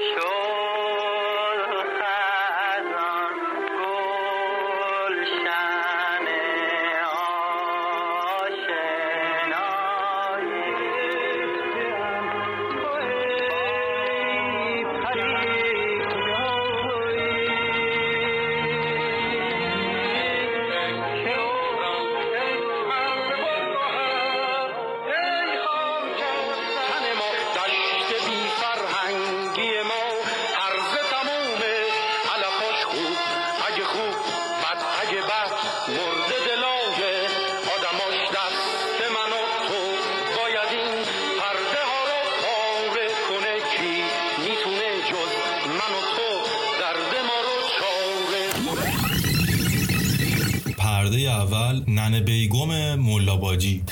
show. اول ننه بیگم ملاباجی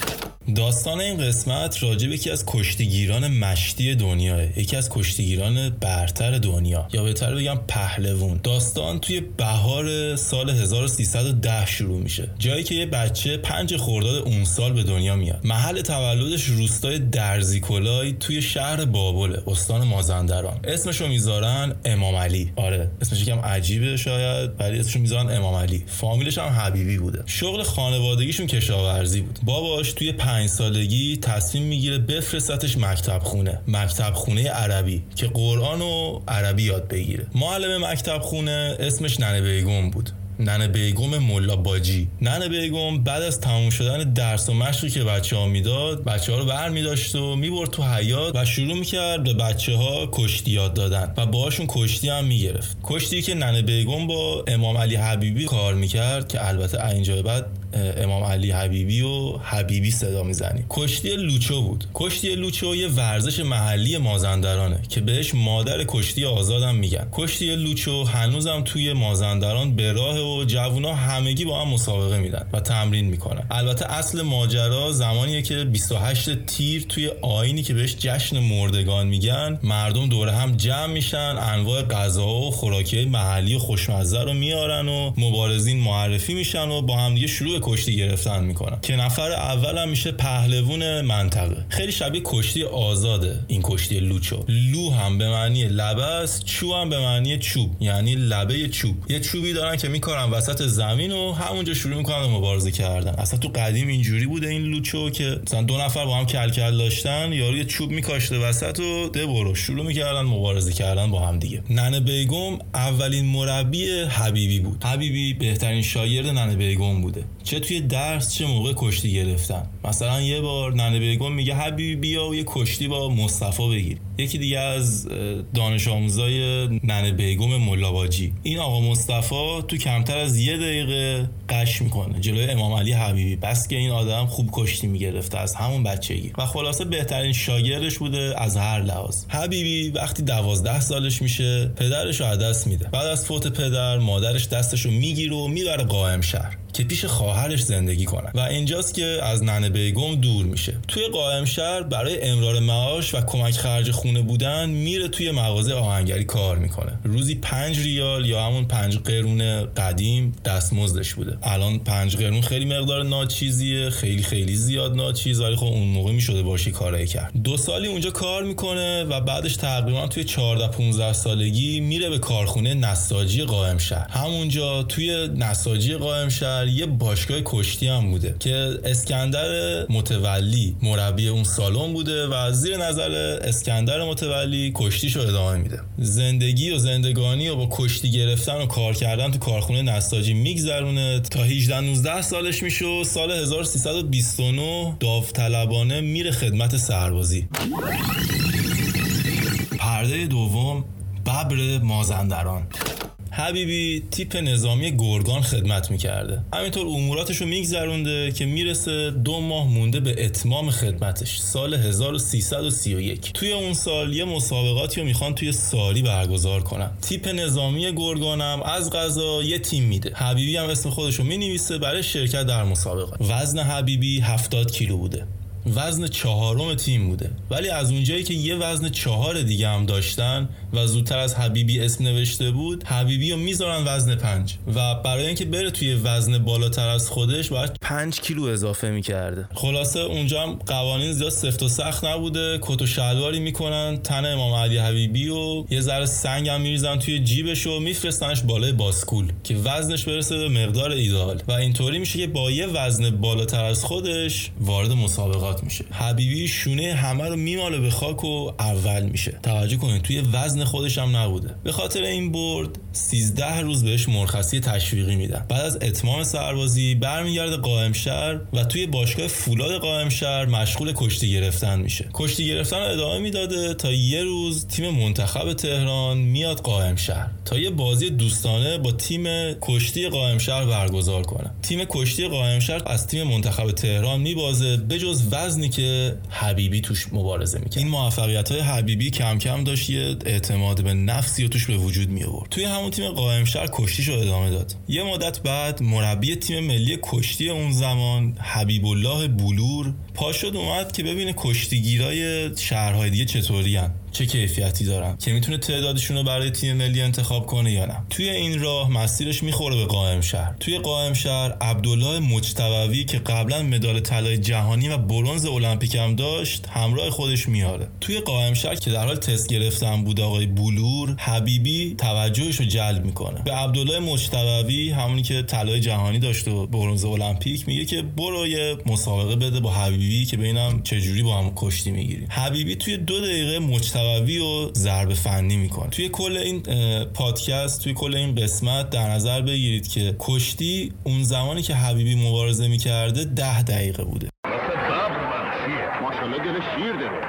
داستان این قسمت راجب یکی از کشتیگیران مشتی دنیاه یکی از کشتیگیران برتر دنیا. یا بهتر بگم پهلوون داستان توی بهار سال 1310 شروع میشه. جایی که یه بچه پنج خرداد اون سال به دنیا میاد. محل تولدش روستای درزیکولای توی شهر بابل استان مازندران. اسمشو می‌ذارن امام علی. آره اسمش یکم عجیبه شاید ولی اسمشو می‌ذارن امام علی. فامیلش هم حبیبی بوده. شغل خانوادگیشون کشاورزی بود. باباش توی پنج سالگی تصمیم می‌گیره بفرستتش مکتب خونه مکتب خونه عربی که قرآن و عربی یاد بگیره. معلم مکتب خونه اسمش ننه بیگم بود. ننه بیگم ملا باجی. ننه بیگم بعد از تموم شدن درس و مشقی که بچه ها می‌داد بچه ها رو بر می داشت و می‌برد تو حیات و شروع می‌کرد به بچه ها کشتی یاد دادن و باهاشون کشتی هم می‌گرفت. کشتی که ننه بیگم با امام علی حبیبی کار می‌کرد که البته اینجا بعد امام علی حبیبی و حبیبی صدا می‌زنی. کشتی لوچو بود. کشتی لوچو یه ورزش محلی مازندرانه که بهش مادر کشتی آزادم میگن. کشتی لوچو هنوزم توی مازندران به راه و جوونا همگی با هم مسابقه میدن و تمرین می‌کنن. البته اصل ماجرا زمانیه که 28 تیر توی آینی که بهش جشن مردگان میگن مردم دوره هم جمع میشن انواع غذا و خوراکی محلی خوشمزه رو میارن و مبارزین معرفی میشن و با هم دیگه شروع کشتی گرفتن می‌کنن که نفر اول هم میشه پهلوون منطقه. خیلی شبیه کشتی آزاده این کشتی لوچو. لو هم به معنی لبه است چو هم به معنی چوب. یعنی لبه چوب. یه چوبی دارن که می‌کنن وسط زمین و همونجا شروع می‌کنن به مبارزه کردن. اصلا تو قدیم اینجوری بوده این لوچو که مثلا دو نفر با هم کل کل داشتن یارو یه چوب میکاشته وسط و ده برو. شروع می‌کردن مبارزه کردن با هم دیگه. ننه بیگم اولین مربی حبیبی بود. حبیبی بهترین شاگرد ننه بیگم بوده. چه توی درس چه موقع کشتی گرفتن. مثلا یه بار ننه بیگم میگه حبیبی بیا و یه کشتی با مصطفی بگیر. یکی دیگه از دانش آموزای ننه بیگم ملاواجی این آقا مصطفی تو کمتر از یه دقیقه قش می‌کنه جلوی امام علی حبیبی. بس که این آدم خوب کشتی می‌گرفته از همون بچگی. و خلاصه بهترین شاگردش بوده از هر لحاظ. حبیبی وقتی دوازده سالش میشه پدرش رو دست میده. بعد از فوت پدر مادرش دستش رو می‌گیره و می‌بره قائم شهر. که پیش خواهرش زندگی کنن. و اینجاست که از ننه بیگم دور میشه. توی قائم شهر برای امرار معاش و کمک خرج خونه بودن میره توی مغازه آهنگری کار می‌کنه. روزی پنج ریال یا همون پنج قرون قدیم دستمزدش بوده. الان پنج قرون خیلی مقدار ناچیزیه خیلی خیلی زیاد ناچیز ولی خب اون موقع می‌شده باشی کارایی کرد. دو سالی اونجا کار می‌کنه و بعدش تقریبا توی 14 15 سالگی میره به کارخونه نساجی قائم شهر. همونجا توی نساجی قائم شهر یه باشگاه کشتی هم بوده که اسکندر متولی مربی اون سالن بوده و زیر نظر اسکندر متولی کشتیشو ادامه میده. زندگی و زندگانی و با کشتی گرفتن و کار کردن تو کارخونه نساجی میگذرونه. تا 18 19 سالش میشه و سال 1329 داوطلبانه میره خدمت سربازی. پرده دوم ببر مازندران. حبیبی تیپ نظامی گرگان خدمت می‌کرده. همینطور اموراتش رو میگذرونده که می‌رسه دو ماه مونده به اتمام خدمتش سال 1331 توی اون سال یه مسابقاتی رو می‌خوان توی سالی برگزار کنن. تیپ نظامی گرگانم از غذا یه تیم میده. حبیبی هم اسم خودش رو می‌نویسه برای شرکت در مسابقات وزن حبیبی 70 کیلو بوده. وزن چهارم تیم بوده. ولی از اونجایی که یه وزن چهار دیگه هم داشتن و زودتر از حبیبی اسم نوشته بود حبیبی رو می‌ذارن وزن پنج. و برای اینکه بره توی وزن بالاتر از خودش باید پنج کیلو اضافه می‌کرده. خلاصه اونجا هم قوانین زیاد سفت و سخت نبوده. کت و شلواری می‌کنن. تن امام علی حبیبی و یه ذره سنگ هم میریزن توی جیبش و میفرستنش بالای باسکول که وزنش برسه به مقدار ایدال و اینطوری میشه که با یه وزن بالاتر از خودش وارد مسابقات میشه. حبیبی شونه همه رو میماله به خاک و اول میشه. توجه کنید توی وزن خودش هم نبوده. به خاطر این برد 13 روز بهش مرخصی تشویقی میدن. بعد از اتمام سربازی برمیگرده قائم شهر و توی باشگاه فولاد قائم شهر مشغول کشتی گرفتن میشه. کشتی گرفتن ادامه می‌داده تا یه روز تیم منتخب تهران میاد قائم شهر. تا یه بازی دوستانه با تیم کشتی قائم شهر برگزار کنه. تیم کشتی قائم شهر از تیم منتخب تهران میبازه بجز وزنی که حبیبی توش مبارزه می‌کنه این موفقیت های حبیبی کم کم داشت یه اعتماد به نفسی و توش به وجود می آورد توی همون تیم قائم شهر کشتیشو ادامه داد. یه مدت بعد مربی تیم ملی کشتی اون زمان حبیب الله بلور پاشد اومد که ببینه کشتیگیرای شهرهای دیگه چطوری چه کیفیتی دارن که می‌تونه تعدادشون رو برای تیم ملی انتخاب کنه یا نه. توی این راه مسیرش می‌خوره به قائم شهر. توی قائم شهر عبدالله مجتبوی که قبلا مدال طلای جهانی و برنز المپیک هم داشت همراه خودش میاره توی قائم شهر که در حال تست گرفتن بود آقای بلور حبیبی توجهش رو جلب می‌کنه. به عبدالله مجتبوی همونی که طلای جهانی داشت و برنز المپیک میگه که برو یه مسابقه بده با حبیبی که ببینم چجوری با هم کشتی می‌گیری حبیبی توی دو دقیقه مجتبی و ضرب فنی می‌کنه. توی کل این پادکست توی کل این قسمت در نظر بگیرید که کشتی اون زمانی که حبیبی مبارزه می‌کرده ده دقیقه بوده. شیر داره.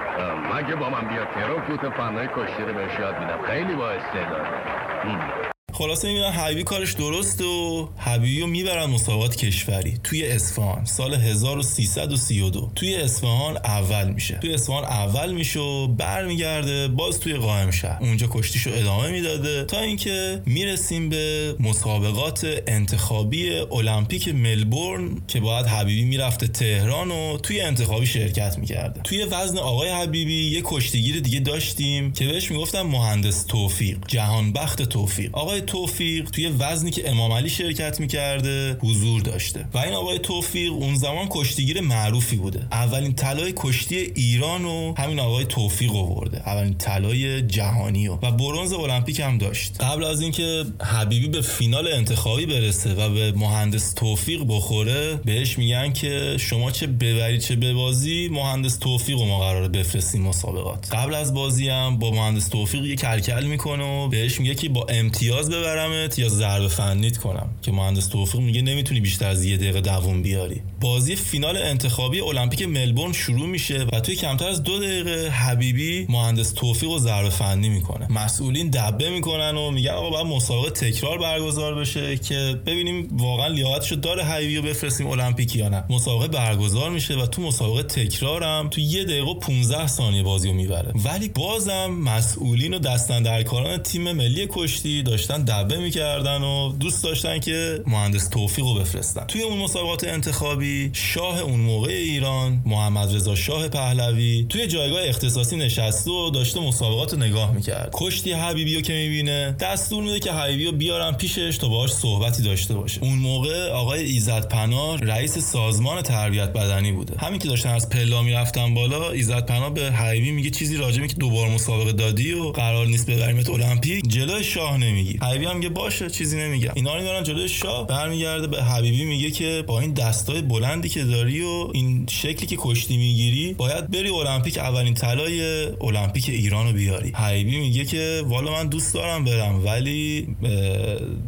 مگه با من بیاد تهران فوت فنهای کشتی رو بهش یاد میدم؟ خیلی با استعداده خلاصه می‌بینن حبیبی کارش درسته و حبیبی رو می‌برن مسابقات کشوری. توی اصفهان سال 1332 توی اصفهان اول میشه. توی اصفهان اول میشه و برمیگرده باز توی قائم شهر. اونجا کشتیشو ادامه می‌داده تا اینکه می‌رسیم به مسابقات انتخابی المپیک ملبورن که باید حبیبی می‌رفته تهران و توی انتخابی شرکت می‌کرده. توی وزن آقای حبیبی یه کشتیگیر دیگه داشتیم که بهش می‌گفتن مهندس توفیق جهانبخت توفیق. آقای توفیق توی وزنی که امام علی شرکت می‌کرده حضور داشته. و این آقای توفیق اون زمان کشتیگیر معروفی بوده. اولین طلای کشتی ایران و همین آقای توفیق آورده. اولین طلای جهانی و, و المپیک هم داشت. قبل از اینکه حبیبی به فینال انتخابی برسه و به مهندس توفیق بخوره بهش میگن که شما چه ببری چه ببازی مهندس توفیق رو ما قراره بفرستیم مسابقات. قبل از بازی هم با مهندس توفیق یه کلکل می‌کنه و بهش میگه که با امتیاز ببرمت یا ضربه فنیت کنم که مهندس توفیق میگه نمی‌تونی بیشتر از یه دقیقه دووم بیاری. بازی فینال انتخابی المپیک ملبورن شروع میشه و توی کمتر از دو دقیقه حبیبی مهندس توفیق و ضربه فنی می‌کنه. مسئولین دبه می‌کنن و میگن آقا باید مسابقه تکرار برگزار بشه که ببینیم واقعا لیاقتشو داره حبیبی رو بفرستیم المپیک یا نه. مسابقه برگزار میشه و تو مسابقه تکرارم تو یه دقیقه و 15 ثانیه بازی می‌بره. ولی بازم مسئولین و دستن تیم ملی کشتی داشتن دبه می‌کردن و دوست داشتن که مهندس توفیق رو بفرستن. توی اون مسابقات انتخابی شاه اون موقع ایران محمد رضا شاه پهلوی توی جایگاه اختصاصی نشسته و داشته مسابقات رو نگاه می‌کرد. کشتی حبیبی رو که می‌بینه دستور میده که حبیبی رو بیارن پیشش تا باهاش صحبتی داشته باشه. اون موقع آقای ایزد پناه رئیس سازمان تربیت بدنی بوده. همین که داشتن از پلا می‌رفتن بالا ایزد پناه به حبیبی میگه چیزی راجع که دوبار مسابقه دادی و قرار نیست ببریمت المپیک جلوی شاه نمیگی. حبیبی هم میگه باشه چیزی نمیگم. اینا رو می‌برن جلوی شاه برمیگرده به حبیبی میگه که با این دستای بلندی که داری و این شکلی که کشتی می‌گیری باید بری المپیک اولین طلای المپیک ایران رو بیاری. حبیبی میگه که والا من دوست دارم برم ولی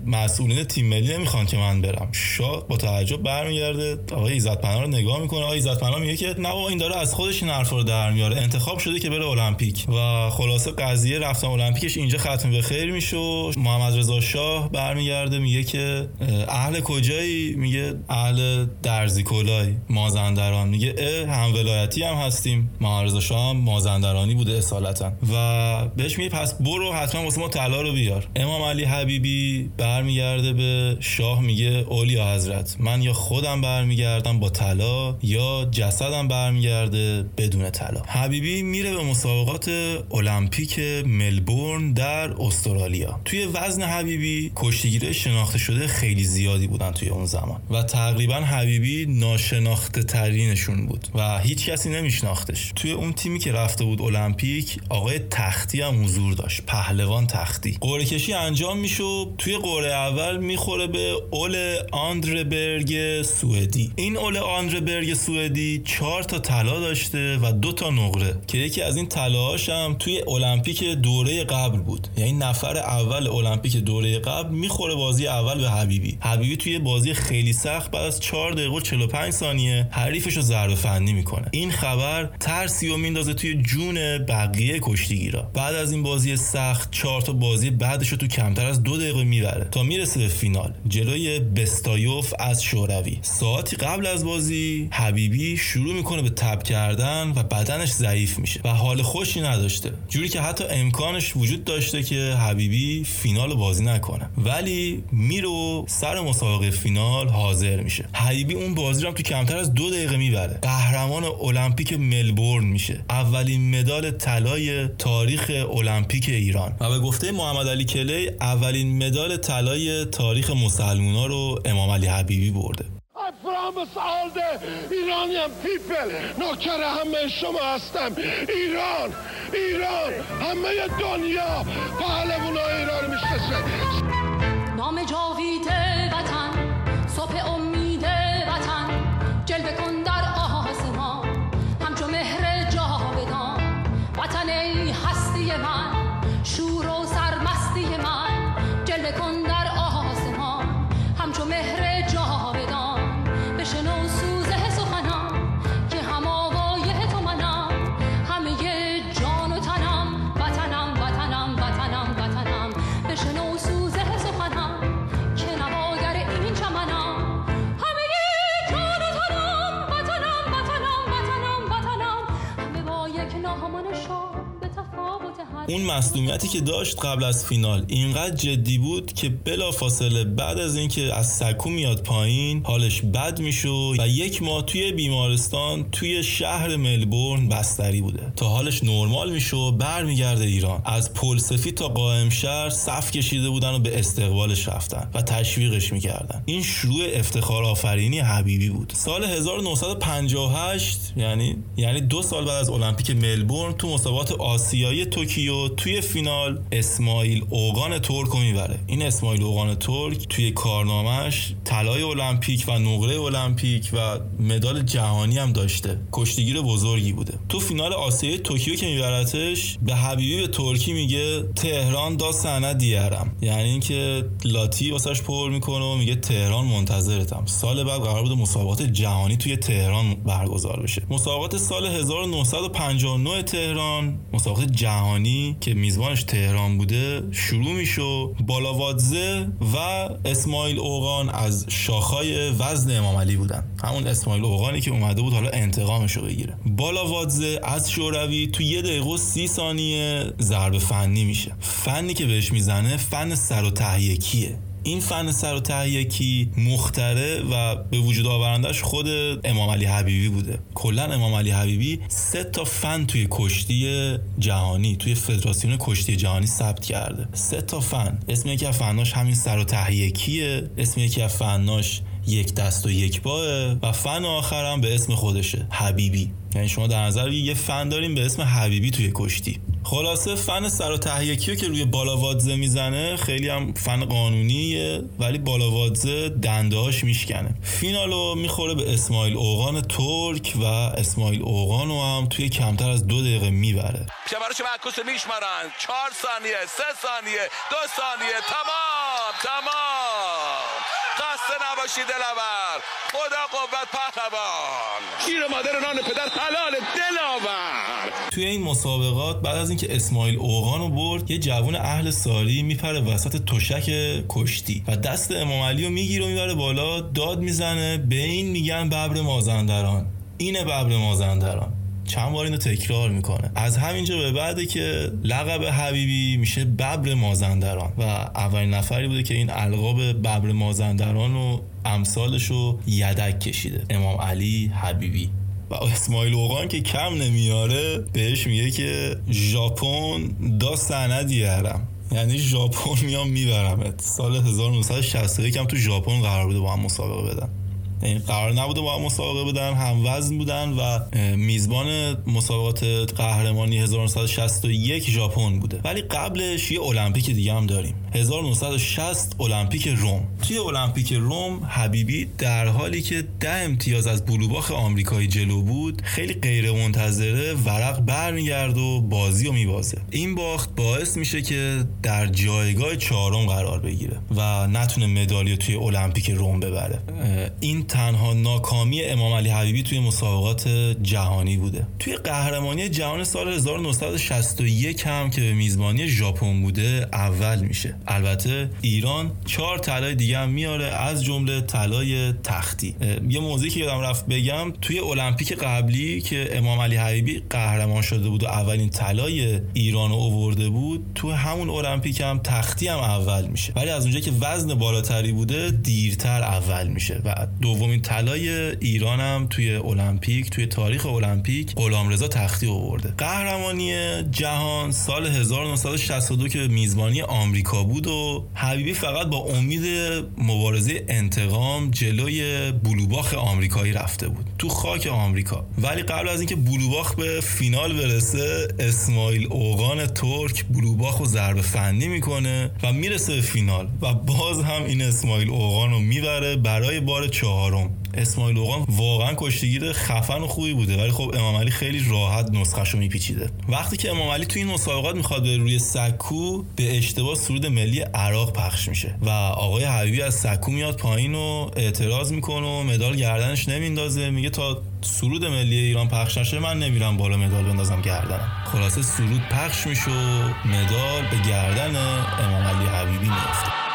مسئولین تیم ملی نمی‌خوان که من برم. شاه با تعجب برمیگرده آقای عزت رو نگاه می‌کنه. آقای عزت میگه که نه این داره از خودش این حرفا رو در میاره. انتخاب شده که بره المپیک. و خلاصه قضیه رفتن المپیکش اینجا ختم به خیر میشه محمد محمد رضا شاه برمیگرده میگه که اهل کجایی؟ میگه اهل درزی کلای مازندران. میگه اه هم ولایتی هم هستیم. محمد رضا شاه هم مازندرانی بوده اصالتا. و بهش میگه پس برو حتما واسه ما طلا رو بیار. امام علی حبیبی برمیگرده به شاه میگه اولیا حضرت من یا خودم برمیگردم با طلا یا جسدم برمیگرده بدون طلا. حبیبی میره به مسابقات المپیک ملبورن در استرالیا. توی وزن حبیبی کشتیگیره شناخته شده خیلی زیادی بودن توی اون زمان. و تقریبا حبیبی ناشناخته ترینشون بود و هیچ کسی نمیشناختش. توی اون تیمی که رفته بود المپیک آقای تختی هم حضور داشت پهلوان تختی. قرعه کشی انجام میشه توی قرعه اول می‌خوره به اول آندربرگ سوئدی. این اول آندربرگ سوئدی چهار تا طلا داشته و دو تا نقره که یکی از این طلاهاش هم توی المپیک دوره قبل بود. یعنی نفر اول المپیک دوره قبل می‌خوره بازی اول به حبیبی. حبیبی توی بازی خیلی سخت بعد از 4 دقیقه و 45 ثانیه حریفش رو ضربه فنی می‌کنه. این خبر ترسی و میندازه توی جون بقیه کشتیگیرا. بعد از این بازی سخت 4 تا بازی بعدش رو تو کمتر از دو دقیقه می‌بره تا می‌رسه به فینال. جلوی بستایوف از شوروی. ساعتی قبل از بازی حبیبی شروع می‌کنه به تب کردن و بدنش ضعیف میشه و حال خوشی نداشته. جوری که حتی امکانش وجود داشته که حبیبی فینال بازی نکنه. ولی میرو سر مسابقه فینال حاضر میشه. حبیبی اون بازی رو هم تو کمتر از دو دقیقه می‌بره. قهرمان المپیک ملبورن میشه. اولین مدال طلای تاریخ المپیک ایران. و به گفته محمد علی کلی اولین مدال طلای تاریخ مسلمونا رو امام علی حبیبی برده. All the Iranian people نوکر همه شما هستم. ایران. ایران. همه دنیا. پهلوان ایران می‌شناسه. اون مصدومیتی که داشت قبل از فینال اینقدر جدی بود که بلافاصله بعد از اینکه از سکو میاد پایین حالش بد میشه و یک ماه توی بیمارستان توی شهر ملبورن بستری بوده. تا حالش نرمال میشه و برمیگرده ایران. از پل سفید تا قائم شهر صف کشیده بودن و به استقبالش رفتن و تشویقش می‌کردن. این شروع افتخار آفرینی حبیبی بود. سال 1958 یعنی یعنی دو سال بعد از المپیک ملبورن تو مسابقات آسیایی توکیو توی فینال اسماعیل اوغان ترک رو می‌بره. این اسماعیل اوغان ترک توی کارنامهش طلای المپیک و نقره المپیک و مدال جهانی هم داشته. کشتیگیر بزرگی بوده. تو فینال آسیایی توکیو که میبرتش به حبیبی به ترکی میگه تهران دا سنه دیرم یعنی اینکه لاتی واسش پر می‌کنه و میگه تهران منتظرتم. سال بعد قرار بود مسابقات جهانی توی تهران برگزار بشه. مسابقات سال 1959 تهران مسابقات جهانی که میزبانش تهران بوده شروع میشه بالاوادزه و اسماعیل اوغان از شاخهای وزن امام علی بودن. همون اسماعیل اوغانی که اومده بود حالا انتقامش رو بگیره. بالاوادزه از شوروی تو یه دقیقه و سی ثانیه ضربه فنی میشه. فنی که بهش می‌زنه فن سر و تهیه کیه این فن سر و تهیه مختره و به وجود آورندش خود امام علی حبیبی بوده. کلا امام علی حبیبی سه تا فن توی کشتی جهانی توی فدراسیون کشتی جهانی ثبت کرده. سه تا فن. اسم یکی از فناش همین سر و تهیه کیه اسم یکی از فناش یک دست و یک باه و فن آخرم به اسم خودشه حبیبی. یعنی شما در نظر یه فن داریم به اسم حبیبی توی کشتی. خلاصه فن سر و تهیکی که روی بالاوادزه می‌زنه خیلی هم فن قانونیه ولی بالاوادزه دندهاش میشکنه. فینالو می‌خوره به اسماعیل اوغان ترک و اسماعیل اوغانو هم توی کمتر از دو دقیقه می‌بره. شمارش معکوس میشمارن. چهار ثانیه سه ثانیه دو ثانیه. تمام تمام. نباشی دلاور خدا قوت پهلوان. شیر مادر نان پدر حلال دلاور توی این مسابقات بعد از اینکه اسماعیل اوغان رو برد یه جوون اهل ساری میپره وسط تشک کشتی و دست امام علی رو می‌گیره و می‌بره بالا داد می‌زنه به این میگن ببر مازندران. اینه ببر مازندران. چند بار اینو تکرار می‌کنه. از همینجا به بعده که لقب حبیبی میشه ببر مازندران و اولین نفری بوده که این القاب ببر مازندران و امثالش رو یدک کشیده. امام علی حبیبی. و اسماعیل اوغان که کم نمیاره بهش میگه که ژاپن دا سندی هرم یعنی ژاپن میام میبرمت. سال 1961 هم تو ژاپن قرار بوده با هم مسابقه بدن. قرار نبوده با هم مسابقه بدن هم وزن بودن و میزبان مسابقات قهرمانی 1961 ژاپن بوده. ولی قبلش یه المپیک دیگه هم داریم. 1960 المپیک روم. توی المپیک روم حبیبی در حالی که ده امتیاز از بلوباخ آمریکایی جلو بود خیلی غیر منتظره ورق برمیگرد و بازی رو میبازه. این باخت باعث میشه که در جایگاه چهارم قرار بگیره و نتونه مدالی توی المپیک روم ببره. این تنها ناکامی امام علی حبیبی توی مسابقات جهانی بوده. توی قهرمانی جهان سال 1961 هم که به میزبانی ژاپن بوده اول میشه. البته ایران چهار طلای دیگه هم میاره از جمله طلای تختی. یه موضوعی که یادم رفت بگم توی المپیک قبلی که امام علی حبیبی قهرمان شده بود و اولین طلای ایران رو آورده بود تو همون المپیک هم تختی هم اول میشه. ولی از اونجا که وزن بالاتری بوده دیرتر اول میشه و دومین طلای ایران توی المپیک توی تاریخ المپیک غلامرضا تختی آورده. قهرمانی جهان سال 1962 که میزبانی آمریکا بود و حبیبی فقط با امید مبارزه انتقام جلوی بلوباخ آمریکایی رفته بود. تو خاک آمریکا. ولی قبل از اینکه بلوباخ به فینال برسه اسماعیل اوغان ترک بلوباخ رو ضربه فنی می‌کنه و می‌رسه به فینال و باز هم این اسماعیل اوغان رو می‌بره برای بار چهارم اسماعیل اوغان واقعا کشتیگیر خفن و خوبی بوده ولی خب امام علی خیلی راحت نسخهشو میپیچیده. وقتی که امام علی تو این مسابقات می‌خواد به روی سکو به اشتباه سرود ملی عراق پخش میشه و آقای حبیبی از سکو میاد پایین و اعتراض می‌کنه و مدال گردنش نمیندازه میگه تا سرود ملی ایران پخش نشه من نمیرم بالا مدال بندازم گردنم. خلاصه سرود پخش میشه و مدال به گردن امام علی حبیبی میفته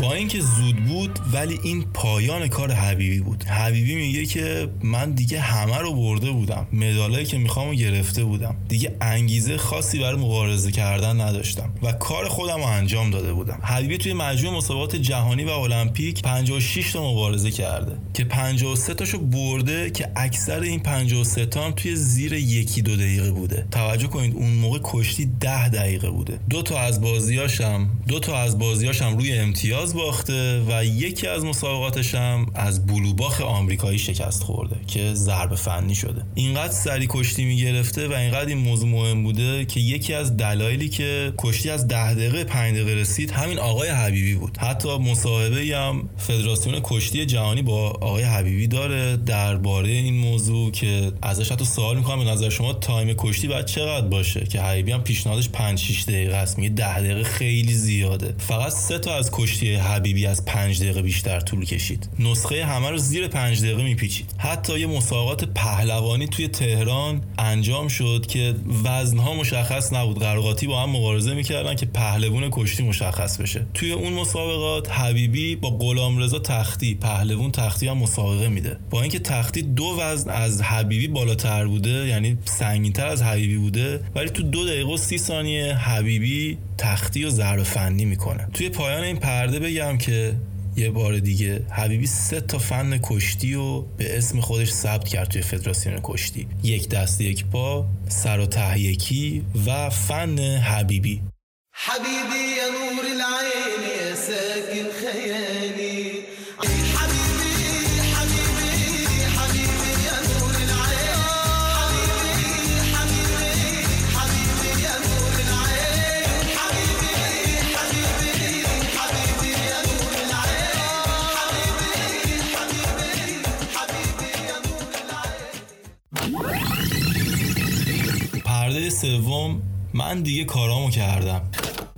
با اینکه زود بود ولی این پایان کار حبیبی بود. حبیبی میگه که من دیگه همه رو برده بودم. مدالایی که می‌خوام گرفته بودم. دیگه انگیزه خاصی برای مبارزه کردن نداشتم و کار خودم رو انجام داده بودم. حبیبی توی مجموع مسابقات جهانی و المپیک 56 تا مبارزه کرده که 53 تاشو برده که اکثر این 53 تا هم توی زیر یکی دو دقیقه بوده. توجه کنید اون موقع کشتی 10 دقیقه بوده. دو تا از بازیاشم دو تا از بازیاشم روی امتیاز باخته و یکی از مسابقاتش هم از بلوباخ آمریکایی شکست خورده که ضربه فنی شده. اینقدر سری کشتی می‌گرفته و اینقدر این موضوع مهم بوده که یکی از دلایلی که کشتی از ده دقیقه 5 دقیقه رسید همین آقای حبیبی بود. حتی مصاحبه هم فدراسیون کشتی جهانی با آقای حبیبی داره درباره این موضوع که ازش حتی سوال می‌کنم به نظر شما تایم کشتی باید چقدر باشه؟ که حبیبی هم پیشنهادش 5 6 دقیقه است. میگه 10 دقیقه خیلی زیاده. فقط سه تا از کشتی حبیبی از 5 دقیقه بیشتر طول کشید. نسخه همه رو زیر 5 دقیقه میپیچید. حتی یه مسابقات پهلوانی توی تهران انجام شد که وزنها مشخص نبود. قرقاتی با هم مبارزه می‌کردن که پهلوان کشتی مشخص بشه. توی اون مسابقات حبیبی با غلامرضا تختی پهلوان تختی هم مسابقه میده. با اینکه تختی دو وزن از حبیبی بالاتر بوده یعنی سنگینتر از حبیبی بوده ولی تو دو دقیقه و سی ثانیه حبیبی تختی و ضربه فنی می‌کنه. توی پایان این پرده بگم که یه بار دیگه حبیبی سه تا فن کشتی و به اسم خودش ثبت کرد توی فدراسیون کشتی. یک دست یک پا سر و ته یکی و فن حبیبی. حبيبي سوم من دیگه کارامو کردم.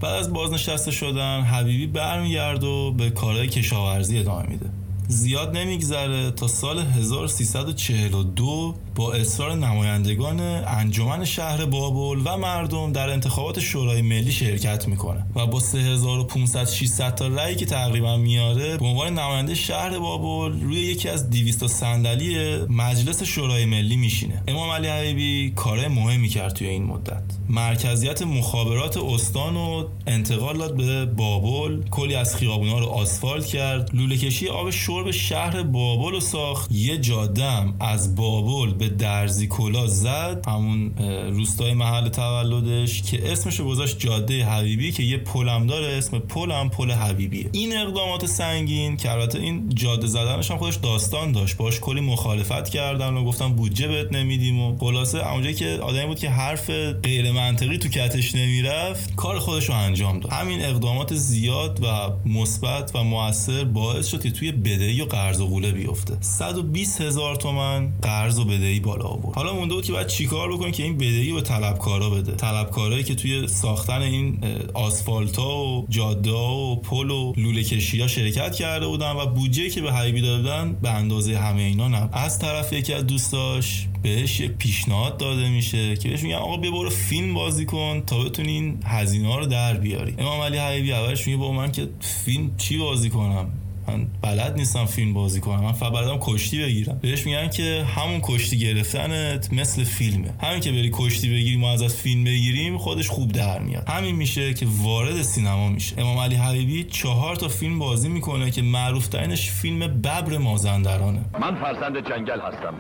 بعد از بازنشسته شدن حبیبی برمیگرد و به کارهای کشاورزی ادامه میده. زیاد نمیگذره تا سال 1342 با اصرار نمایندگان انجمن شهر بابل و مردم در انتخابات شورای ملی شرکت می‌کنه و با 3500 600 تا رأی که تقریبا میاره به عنوان نماینده شهر بابل روی یکی از 200 صندلی مجلس شورای ملی میشینه. امام علی حبیبی کارهای مهمی کرد توی این مدت. مرکزیت مخابرات استان و انتقال داد به بابل. کلی از خیابونا رو آسفالت کرد. لوله کشی آب شرب شهر بابل رو ساخت. یه جاده از بابل به درزی کلا زد. همون روستای محل تولدش که اسمش رو گذاشت جاده حبیبی که یه پلم داره اسم پلم پل حبیبیه. این اقدامات سنگین که البته این جاده زدنش هم خودش داستان داشت. باش کلی مخالفت کردن و گفتم بودجه بهت نمیدیم و خلاصه اونجایی که آدمی بود که حرف غیر منطقی تو کتش نمی‌رفت کار خودش رو انجام داد. همین اقدامات زیاد و مثبت و موثر باعث شد که توی بدهی و قرض و قوله بیفته. 120 هزار تومن قرض و بدهی بالا آورد. حالا مونده بود که بعد چیکار بکنه که این بدهی به طلبکارا بده. طلبکارایی که توی ساختن این آسفالتا و جاده و پل و لوله کشی شرکت کرده بودن و بودجه که به حبیبی دادن به اندازه همه اینا نه از طرف یکی از دوستاش بهش یک پیشنهاد داده میشه که بهش میگن آقا بیا برو فیلم بازی کن تا بتونین هزینه ها رو در بیاری. امام علی حبیبی اولش میگه با من که فیلم چی بازی کنم؟ من بلد نیستم فیلم بازی کنم. من فقط بلدم کشتی بگیرم. بهش میگن که همون کشتی گرفتنت مثل فیلمه. همین که بری کشتی بگیری ما از فیلم بگیریم خودش خوب در میاد. همین میشه که وارد سینما میشه. امام علی حبیبی چهار تا فیلم بازی می‌کنه که معروف ترینش فیلم ببر مازندرانه. من فرزند جنگل هستم.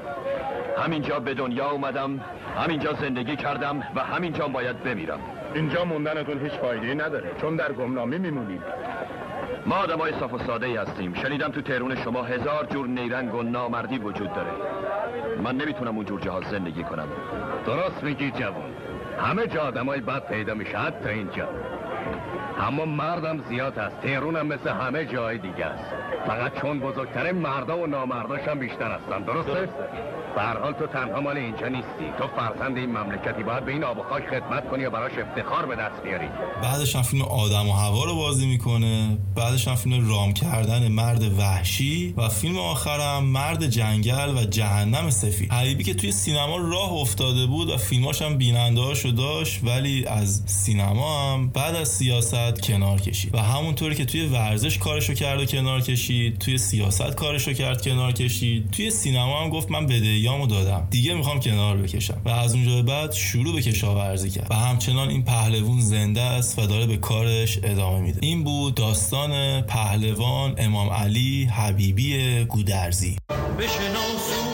همینجا به دنیا اومدم همینجا زندگی کردم و همینجا باید بمیرم. اینجا موندنتون هیچ فایده نداره. چون در گمنامی میمونید. ما آدمای صاف و ساده هستیم. شنیدم تو تهرون شما هزار جور نیرنگ و نامردی وجود داره. من نمی‌تونم اونجور جاها زندگی کنم. درست میگی جوان. همه جا آدمای بد پیدا میشه حتی اینجا. اما مردم زیاد هست. تهرون هم مثل همه جای دیگه است. فقط چون بزرگتره مردا و نامرداش هم بیشتر هستن. درسته؟ هر حال تو تنها مال اینجا نیستی. تو فرزند این مملکتی. باید به این آب و خاک خدمت کنی و براش افتخار به دست بیاری. بعدش هم فیلم آدم و هوا رو بازی می‌کنه. بعدش هم فیلم رام کردن مرد وحشی. و فیلم آخرم مرد جنگل و جهنم سفید. حبیبی که توی سینما راه افتاده بود و فیلماش هم بینندهاشو داشت ولی از سینما هم بعد از سیاست کنار کشید. و همونطوری که توی ورزش کارشو کرد و کنار کشید توی سیاست کارشو کرد کنار کشید. توی سینما هم گفت من بدهیامو دادم. دیگه می‌خوام کنار بکشم. و از اونجا به بعد شروع به کشاورزی کرد. و همچنان این پهلوون زنده است و داره به کارش ادامه میده. این بود داستان پهلوان امام علی حبیبی گودرزی. بشناسون